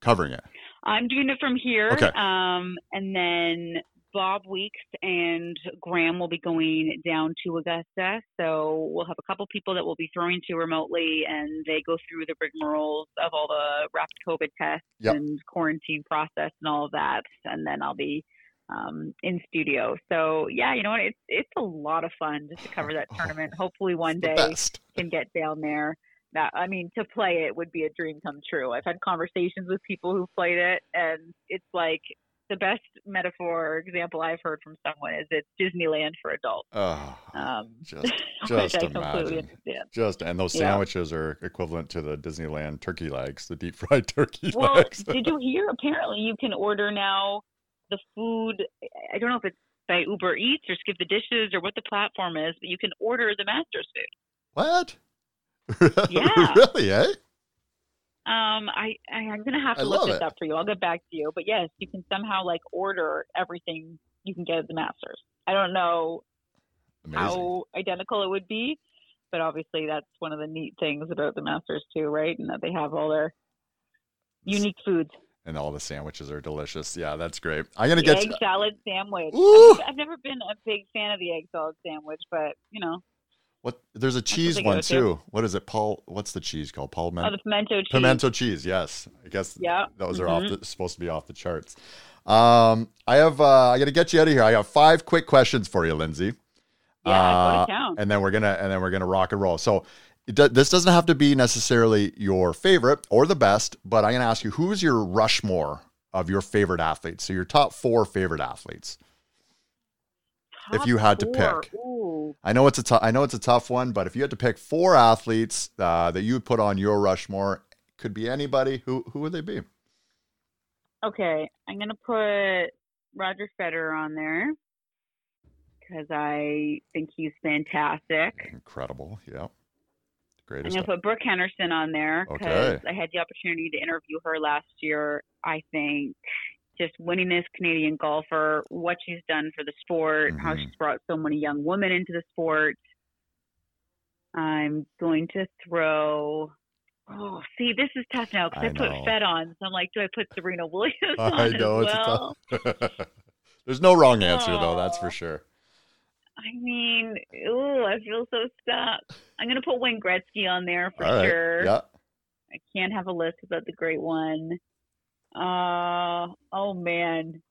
covering it? I'm doing it from here, Okay. um, and then Bob Weeks and Graham will be going down to Augusta. So we'll have a couple people that we'll be throwing to remotely, and they go through the rigmaroles of all the rapid COVID tests Yep. and quarantine process and all of that, and then I'll be um, in studio. So yeah, you know what? It's it's a lot of fun just to cover that Oh, tournament. Hopefully one day best. can get down there. That I mean, to play it would be a dream come true. I've had conversations with people who played it, and it's like the best metaphor or example I've heard from someone is it's Disneyland for adults. Oh, Um, just just imagine. understand. Just and those Yeah. sandwiches are equivalent to the Disneyland turkey legs, the deep fried turkey Well, legs. did you hear? Apparently, you can order now the food. I don't know if it's by Uber Eats or Skip the Dishes or what the platform is, but you can order the Masters food. what? Yeah. really? Eh? Um, I, I I'm gonna have I to look this it. up for you. I'll get back to you. But yes, you can somehow like order everything you can get at the Masters. I don't know Amazing. how identical it would be, but obviously that's one of the neat things about the Masters too, right? And that they have all their unique foods. and all the sandwiches are delicious. Yeah, that's great. I'm gonna The get egg salad sandwich. Ooh. I've never been a big fan of the egg salad sandwich, but you know, what? There's a cheese one to. too. What is it? Paul? What's the cheese called? Paul oh, the pimento cheese. Pimento cheese. Yes, I guess Yeah. those are Mhm. off the, supposed to be off the charts. Um, I have. Uh, I got to get you out of here. I got five quick questions for you, Lindsay. Yeah, Uh, town. and then we're gonna and then we're gonna rock and roll. So it do, this doesn't have to be necessarily your favorite or the best, but I'm gonna ask you who's your Rushmore of your favorite athletes. So your top four favorite athletes. If you had to pick. Ooh. I know it's a know it's a tough one, but if you had to pick four athletes uh, that you would put on your Rushmore, could be anybody. Who who would they be? Okay, I'm gonna put Roger Federer on there because I think he's fantastic. Incredible. Yeah. Greatest. I'm gonna put Brooke Henderson on there because Okay. I had the opportunity to interview her last year. I think just winningest Canadian golfer, what she's done for the sport, how Mhm. she's brought so many young women into the sport. I'm going to throw. Oh, see, this is tough now because I I, put know. Fed on. So I'm like, do I put Serena Williams on I know as it's well? a tough. There's no wrong answer though. That's for sure. I mean, ooh, I feel so stuck. I'm gonna put Wayne Gretzky on there for right. sure. Yeah. I can't have a list without the great one. Uh oh man.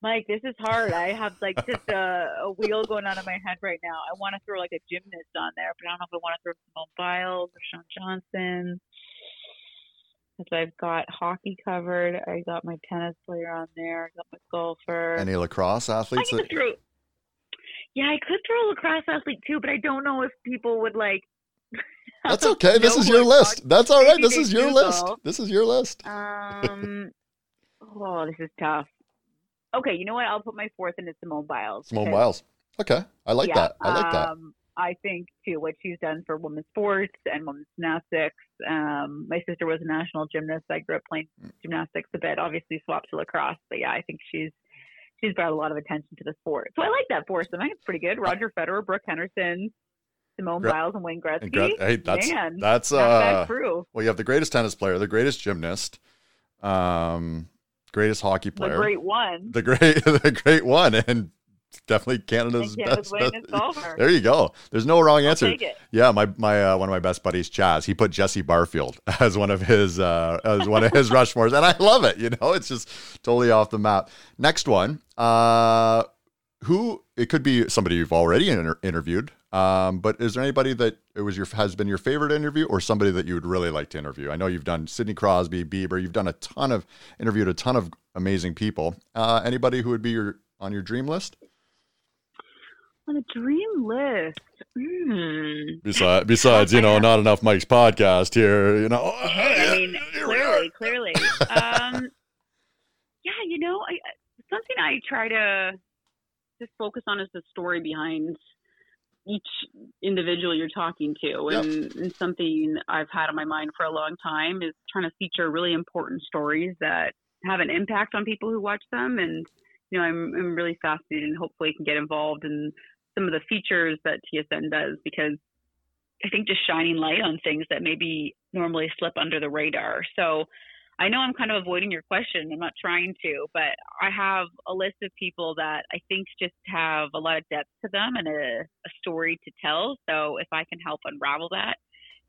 Mike, this is hard. I have like just a, a wheel going on in my head right now. I want to throw like a gymnast on there, but I don't know if I want to throw Simone Biles or Shawn Johnson. Because I've got hockey covered. I got my tennis player on there. I got my golfer. Any lacrosse athletes? I That, throw. Yeah, I could throw a lacrosse athlete too, but I don't know if people would like. That's okay. This know is your list. That's all right. This is your list. This is your list. Um. oh, this is tough. Okay, you know what? I'll put my fourth into Simone Biles. Simone Biles. Okay, I like yeah, that. I like that. Um, I think too what she's done for women's sports and women's gymnastics. Um, my sister was a national gymnast. I grew up playing Mm. gymnastics a bit. Obviously, swapped to lacrosse, but yeah, I think she's she's brought a lot of attention to the sport. So I like that foursome. I think it's pretty good. Roger Federer, Brooke Henderson, Simone Gra- Biles, and Wayne Gretzky. And Gret- hey, that's Man, that's uh. crew. Well, you have the greatest tennis player, the greatest gymnast, um, greatest hockey player, The great one. the great, the great one, and definitely Canada's best. winningest. There you go. There's no wrong answer. Take it. Yeah, my my uh, one of my best buddies, Chaz, he put Jesse Barfield as one of his uh, as one of his Rushmores, and I love it. You know, it's just totally off the map. Next one, uh, who it could be somebody you've already inter- interviewed, um, but is there anybody that it was your has been your favorite interview, or somebody that you would really like to interview? I know you've done Sidney Crosby, Bieber, you've done a ton of interviewed a ton of amazing people. Uh, anybody who would be your on your dream list? On a dream list. Hmm. Besides, besides, you know, not enough Mike's podcast here. You know, Hey, I mean, Here we are. clearly, clearly. Um, yeah, you know, I, I- something I try to just focus on is the story behind each individual you're talking to, Yep. and, and something I've had on my mind for a long time is trying to feature really important stories that have an impact on people who watch them, and you know, I'm I'm really fascinated, and hopefully can get involved in some of the features that TSN does because I think just shining light on things that maybe normally slip under the radar. So I know I'm kind of avoiding your question. I'm not trying to, but I have a list of people that I think just have a lot of depth to them and a, a story to tell. So if I can help unravel that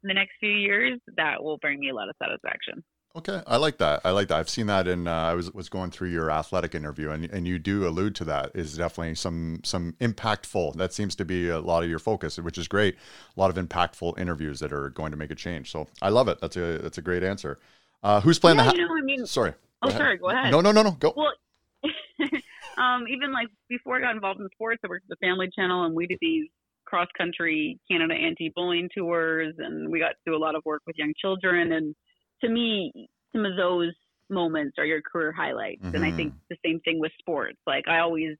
in the next few years, that will bring me a lot of satisfaction. Okay, I like that. I like that. I've seen that in. Uh, I was was going through your athletic interview, and and you do allude to that. Is definitely some some impactful. That seems to be a lot of your focus, which is great. A lot of impactful interviews that are going to make a change. So I love it. That's a that's a great answer. Uh, who's playing yeah, the? You know, I mean, sorry. oh, sorry, go ahead. No, no, no, no. Go. Well, um, even like before I got involved in sports, I worked at the Family Channel, and we did these cross country Canada anti bullying tours, and we got to do a lot of work with young children. And to me, some of those moments are your career highlights. And I think the same thing with sports. Like I always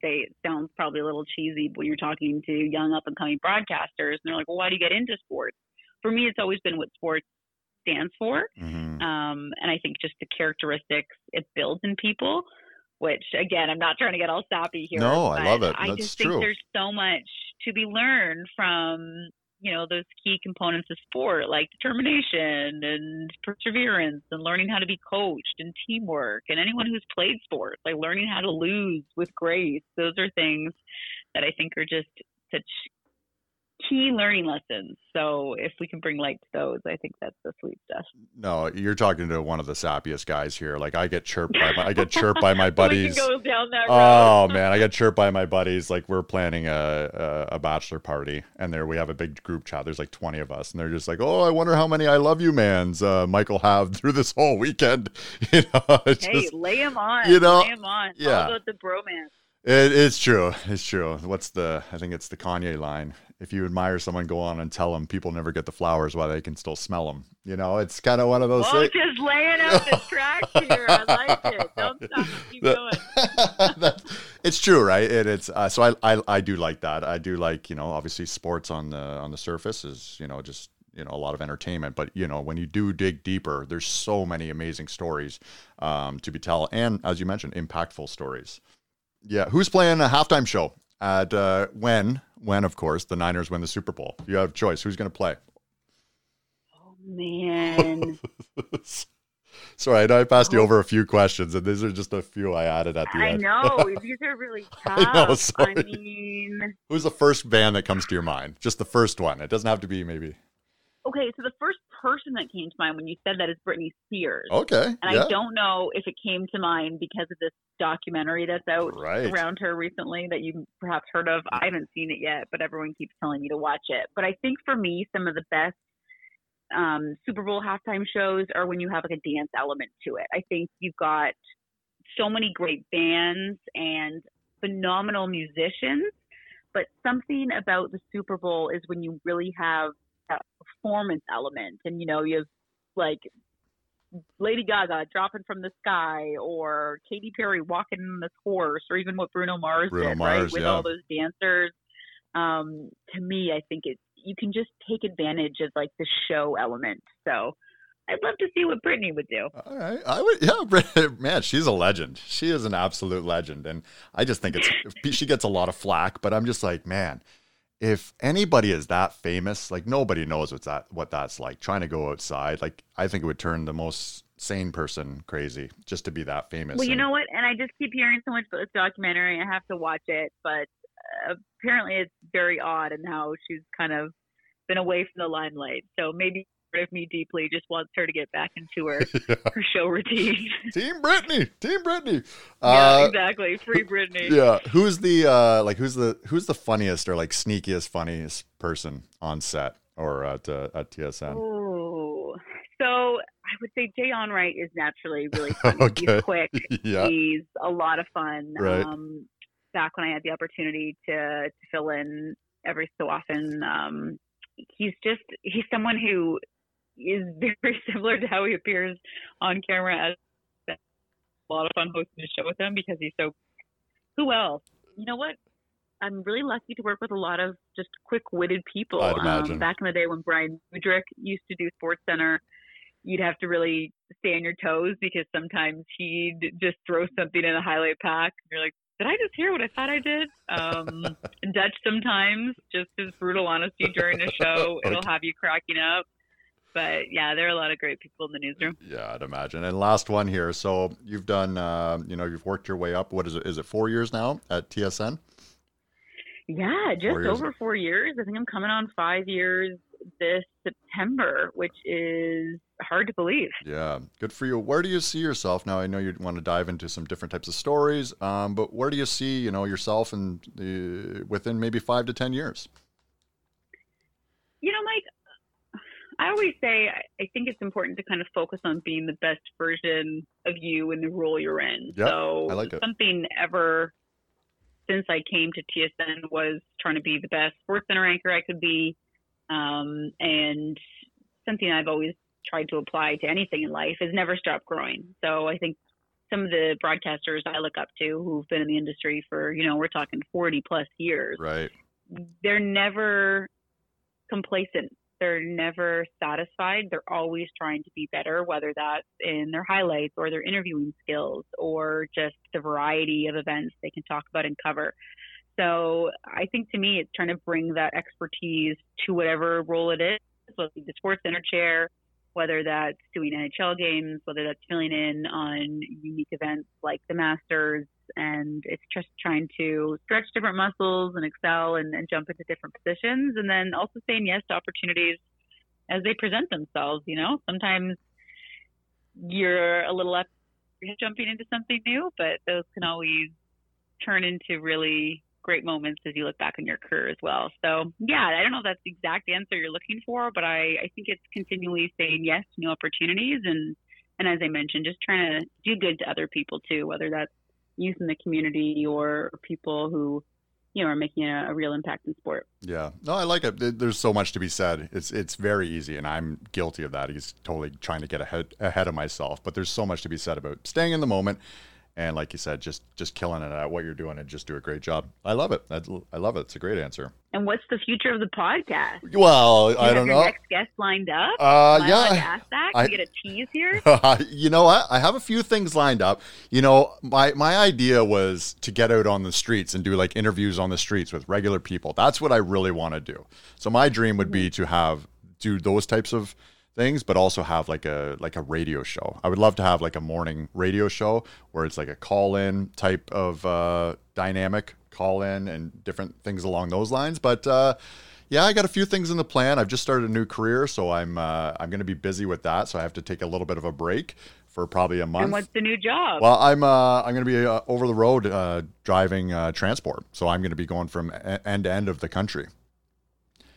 say, it sounds probably a little cheesy when you're talking to young up and coming broadcasters, and they're like, "Well, why do you get into sports?" For me, it's always been what sports stands for Mhm. um, and I think just the characteristics it builds in people. Which again, I'm not trying to get all sappy here. No, I love it. I That's just true. think there's so much to be learned from you know those key components of sport, like determination and perseverance, and learning how to be coached and teamwork. And anyone who's played sports, like learning how to lose with grace. Those are things that I think are just such key learning lessons. So if we can bring light to those, I think that's the sweet stuff. No, you're talking to one of the sappiest guys here. Like I get chirped by my, I get chirped by my buddies. can go down that road. Oh man, I get chirped by my buddies. Like we're planning a, a a bachelor party, and there we have a big group chat. There's like 20 of us, and they're just like, "Oh, I wonder how many I love you mans uh, Michael have through this whole weekend." You know, Hey, just lay him on. you know, lay him on. Yeah. all about the bromance. It, it's true. It's true. What's the? I think it's the Kanye line. If you admire someone, go on and tell them people never get the flowers while they can still smell them. You know, it's kind of one of those Oh, things. just laying out the tracks here. I like it. Don't stop. Keep going. That- it's true, right? It, it's uh, so I, I I do like that. I do like you know obviously sports on the on the surface is you know just you know a lot of entertainment, but you know when you do dig deeper, there's so many amazing stories um, to be tell, and as you mentioned, impactful stories. Yeah, who's playing a halftime show at uh, when when of course the Niners win the Super Bowl? You have a choice. Who's going to play? Oh, man. Sorry, I know I passed you over a few questions, and these are just a few I added at the I end. I know. These are really tough. I know, I sorry. mean, Who's the first band that comes to your mind? Just the first one. It doesn't have to be maybe. okay, so the first person that came to mind when you said that is Britney Spears. Okay. And yeah. I don't know if it came to mind because of this documentary that's out Right. around her recently that you perhaps heard of. I haven't seen it yet, but everyone keeps telling me to watch it. But I think for me, some of the best um, Super Bowl halftime shows are when you have like a dance element to it. I think you've got so many great bands and phenomenal musicians, but something about the Super Bowl is when you really have that performance element, and you know you have like Lady Gaga dropping from the sky, or Katy Perry walking on this horse, or even what Bruno Mars Bruno did, Mars, right, with yeah. all those dancers. Um, to me, I think it's you can just take advantage of like the show element. So I'd love to see what Britney would do. All right. I would, yeah, man, she's a legend. She is an absolute legend. And I just think it's, she gets a lot of flack, but I'm just like, man, if anybody is that famous, like nobody knows what's that, what that's like. Trying to go outside, like I think it would turn the most sane person crazy just to be that famous. Well, you And- know what? And I just keep hearing so much about this documentary. I have to watch it, but uh, apparently it's very odd and how she's kind of been away from the limelight. So maybe of me deeply just wants her to get back into her her show routine. Team Britney, Team Britney. yeah, Uh, exactly. Free Britney. yeah. Who's the uh like who's the who's the funniest or like sneakiest funniest person on set or at uh, at TSN? Oh, so I would say Jay Onrait is naturally really funny. Okay. He's quick. yeah. He's a lot of fun. Right. Um, back when I had the opportunity to, to fill in every so often, um, he's just he's someone who is very similar to how he appears on camera. As a lot of fun hosting the show with him because he's so. Who else? You know what? I'm really lucky to work with a lot of just quick-witted people. I'd imagine. Um, back in the day when Bryan Mudryk used to do Sports Center, you'd have to really stay on your toes because sometimes he'd just throw something in a highlight pack. And you're like, did I just hear what I thought I did? Um, Dutch sometimes, just his brutal honesty during the show, it'll have you cracking up. But yeah, there are a lot of great people in the newsroom. Yeah, I'd imagine. And last one here. So you've done, uh, you know, you've worked your way up. What is it? Is it four years now at TSN? Yeah, just Four years. over four years. I think I'm coming on five years this September, which is hard to believe. Yeah, good for you. Where do you see yourself now? I know you want to dive into some different types of stories, um, but where do you see, you know, yourself and within maybe five to ten years? You know, Mike, I always say I think it's important to kind of focus on being the best version of you in the role you're in. Yep, so I like it. something ever since I came to TSN was trying to be the best sports center anchor I could be. Um, and something I've always tried to apply to anything in life is never stop growing. So I think some of the broadcasters I look up to who've been in the industry for, you know, we're talking 40 plus years Right. they're never complacent. They're never satisfied. They're always trying to be better, whether that's in their highlights or their interviewing skills or just the variety of events they can talk about and cover. So I think to me, it's trying to bring that expertise to whatever role it is, whether it's the sports center chair, whether that's doing NHL games, whether that's filling in on unique events like the Masters, and it's just trying to stretch different muscles and excel and, and jump into different positions, and then also saying yes to opportunities as they present themselves. You know, sometimes you're a little up jumping into something new, but those can always turn into really great moments as you look back on your career as well. So yeah, I don't know if that's the exact answer you're looking for, but I, I think it's continually saying yes to new opportunities and and as I mentioned, just trying to do good to other people too, whether that's youth in the community or people who, you know, are making a, a real impact in sport. Yeah. No, I like it. There's so much to be said. It's it's very easy, and I'm guilty of that. He's totally trying to get ahead ahead of myself. But there's so much to be said about staying in the moment, and like you said, just just killing it at what you're doing and just do a great job. I love it. That's, I love it. It's a great answer. And what's the future of the podcast? Well, Do you I don't know. next guest lined up? Uh, Am I yeah. ask that? I- Can we get a tease here? you know what? I have a few things lined up. You know, my my idea was to get out on the streets and do like interviews on the streets with regular people. That's what I really want to do. So my dream would be to have do those types of things but also have like a like a radio show. I would love to have like a morning radio show where it's like a call in type of uh dynamic call in and different things along those lines, but uh yeah, I got a few things in the plan. I've just started a new career, so I'm uh, I'm going to be busy with that. So I have to take a little bit of a break for probably a month. And what's the new job? Well, I'm uh, I'm going to be uh, over the road uh, driving uh, transport, so I'm going to be going from end to end of the country.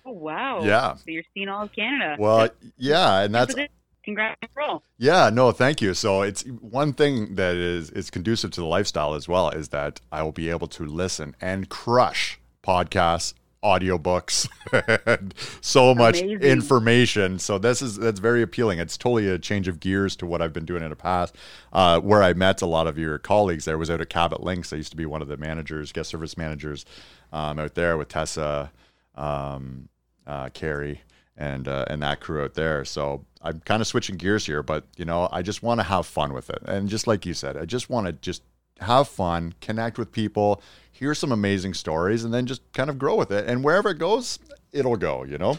Oh wow. Yeah. So you're seeing all of Canada. Well, yeah, and that's congrats. Roll. yeah, no, thank you. So it's one thing that is is conducive to the lifestyle as well is that I will be able to listen and crush podcasts, audiobooks, and so much Amazing. information. So this is that's very appealing. It's totally a change of gears to what I've been doing in the past. Uh, where I met a lot of your colleagues there was out at Cabot Links. I used to be one of the managers, guest service managers um, out there with Tessa, um, uh, Carrie, and uh, and that crew out there. So I'm kind of switching gears here, but you know, I just want to have fun with it. And just like you said, I just want to just have fun, connect with people, hear some amazing stories, and then just kind of grow with it. And wherever it goes, it'll go. You know.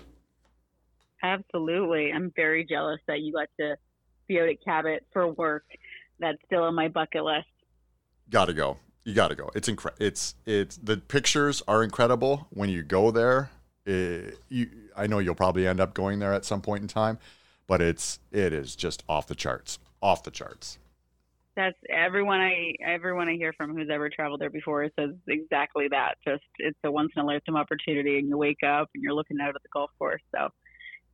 Absolutely. I'm very jealous that you got to be out at Cabot for work. That's still on my bucket list. Gotta go. You gotta go. It's incredible. It's it's the pictures are incredible when you go there. Eh, you, I know you'll probably end up going there at some point in time, but it's it is just off the charts. Off the charts. That's everyone I everyone I hear from who's ever traveled there before says exactly that. Just it's a once in a lifetime opportunity, and you wake up and you're looking out at the golf course. So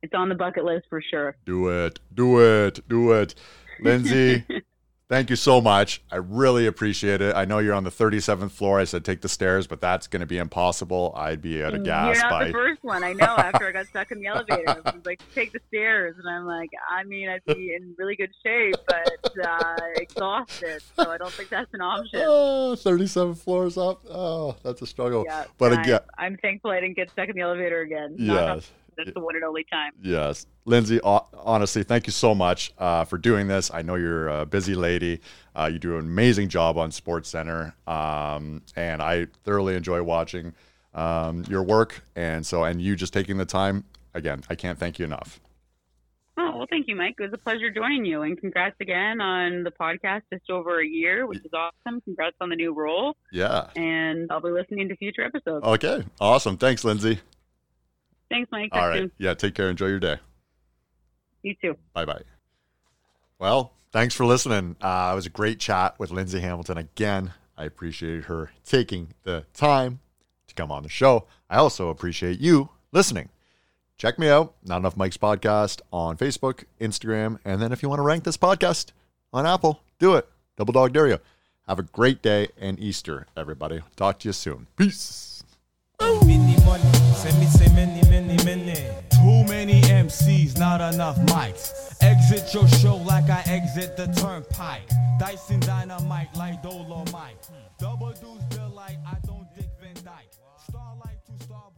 it's on the bucket list for sure. Do it. Do it. Do it. Lindsay, thank you so much. I really appreciate it. I know you're on the 37th floor. I said take the stairs, but that's going to be impossible. I'd be out of gas You're not by. the first one. I know. After I got stuck in the elevator, I was like, "Take the stairs," and I'm like, "I mean, I'd be in really good shape, but uh, exhausted, so I don't think that's an option." Oh, 37 floors up. Oh, that's a struggle. Yeah, but again, I, I'm thankful I didn't get stuck in the elevator again. Yes. That's the one and only time. Yes. Lindsay, honestly, thank you so much uh, for doing this. I know you're a busy lady. Uh, you do an amazing job on Sports Center, um, and I thoroughly enjoy watching um, your work. And so, and you just taking the time, again, I can't thank you enough. Oh well, thank you, Mike. It was a pleasure joining you, and congrats again on the podcast. Just over a year, which is awesome. Congrats on the new role, Yeah. and I'll be listening to future episodes. Okay. Awesome. Thanks, Lindsay. Thanks, Mike. All right. Yeah. Take care. Enjoy your day. You too. Bye bye. Well, thanks for listening. Uh, it was a great chat with Lindsay Hamilton. Again, I appreciated her taking the time to come on the show. I also appreciate you listening. Check me out, Not Enough Mike's podcast on Facebook, Instagram, and then if you want to rank this podcast on Apple, do it. Double dog dare you. Have a great day and Easter, everybody. Talk to you soon. Peace. Many money, send me say many, many, many. Too many MCs, not enough mics. Exit your show like I exit the turnpike. Dyson dynamite like Dolomite. Hmm. Double deuce delight, I don't dick Van Dyke. Starlight to Starbright.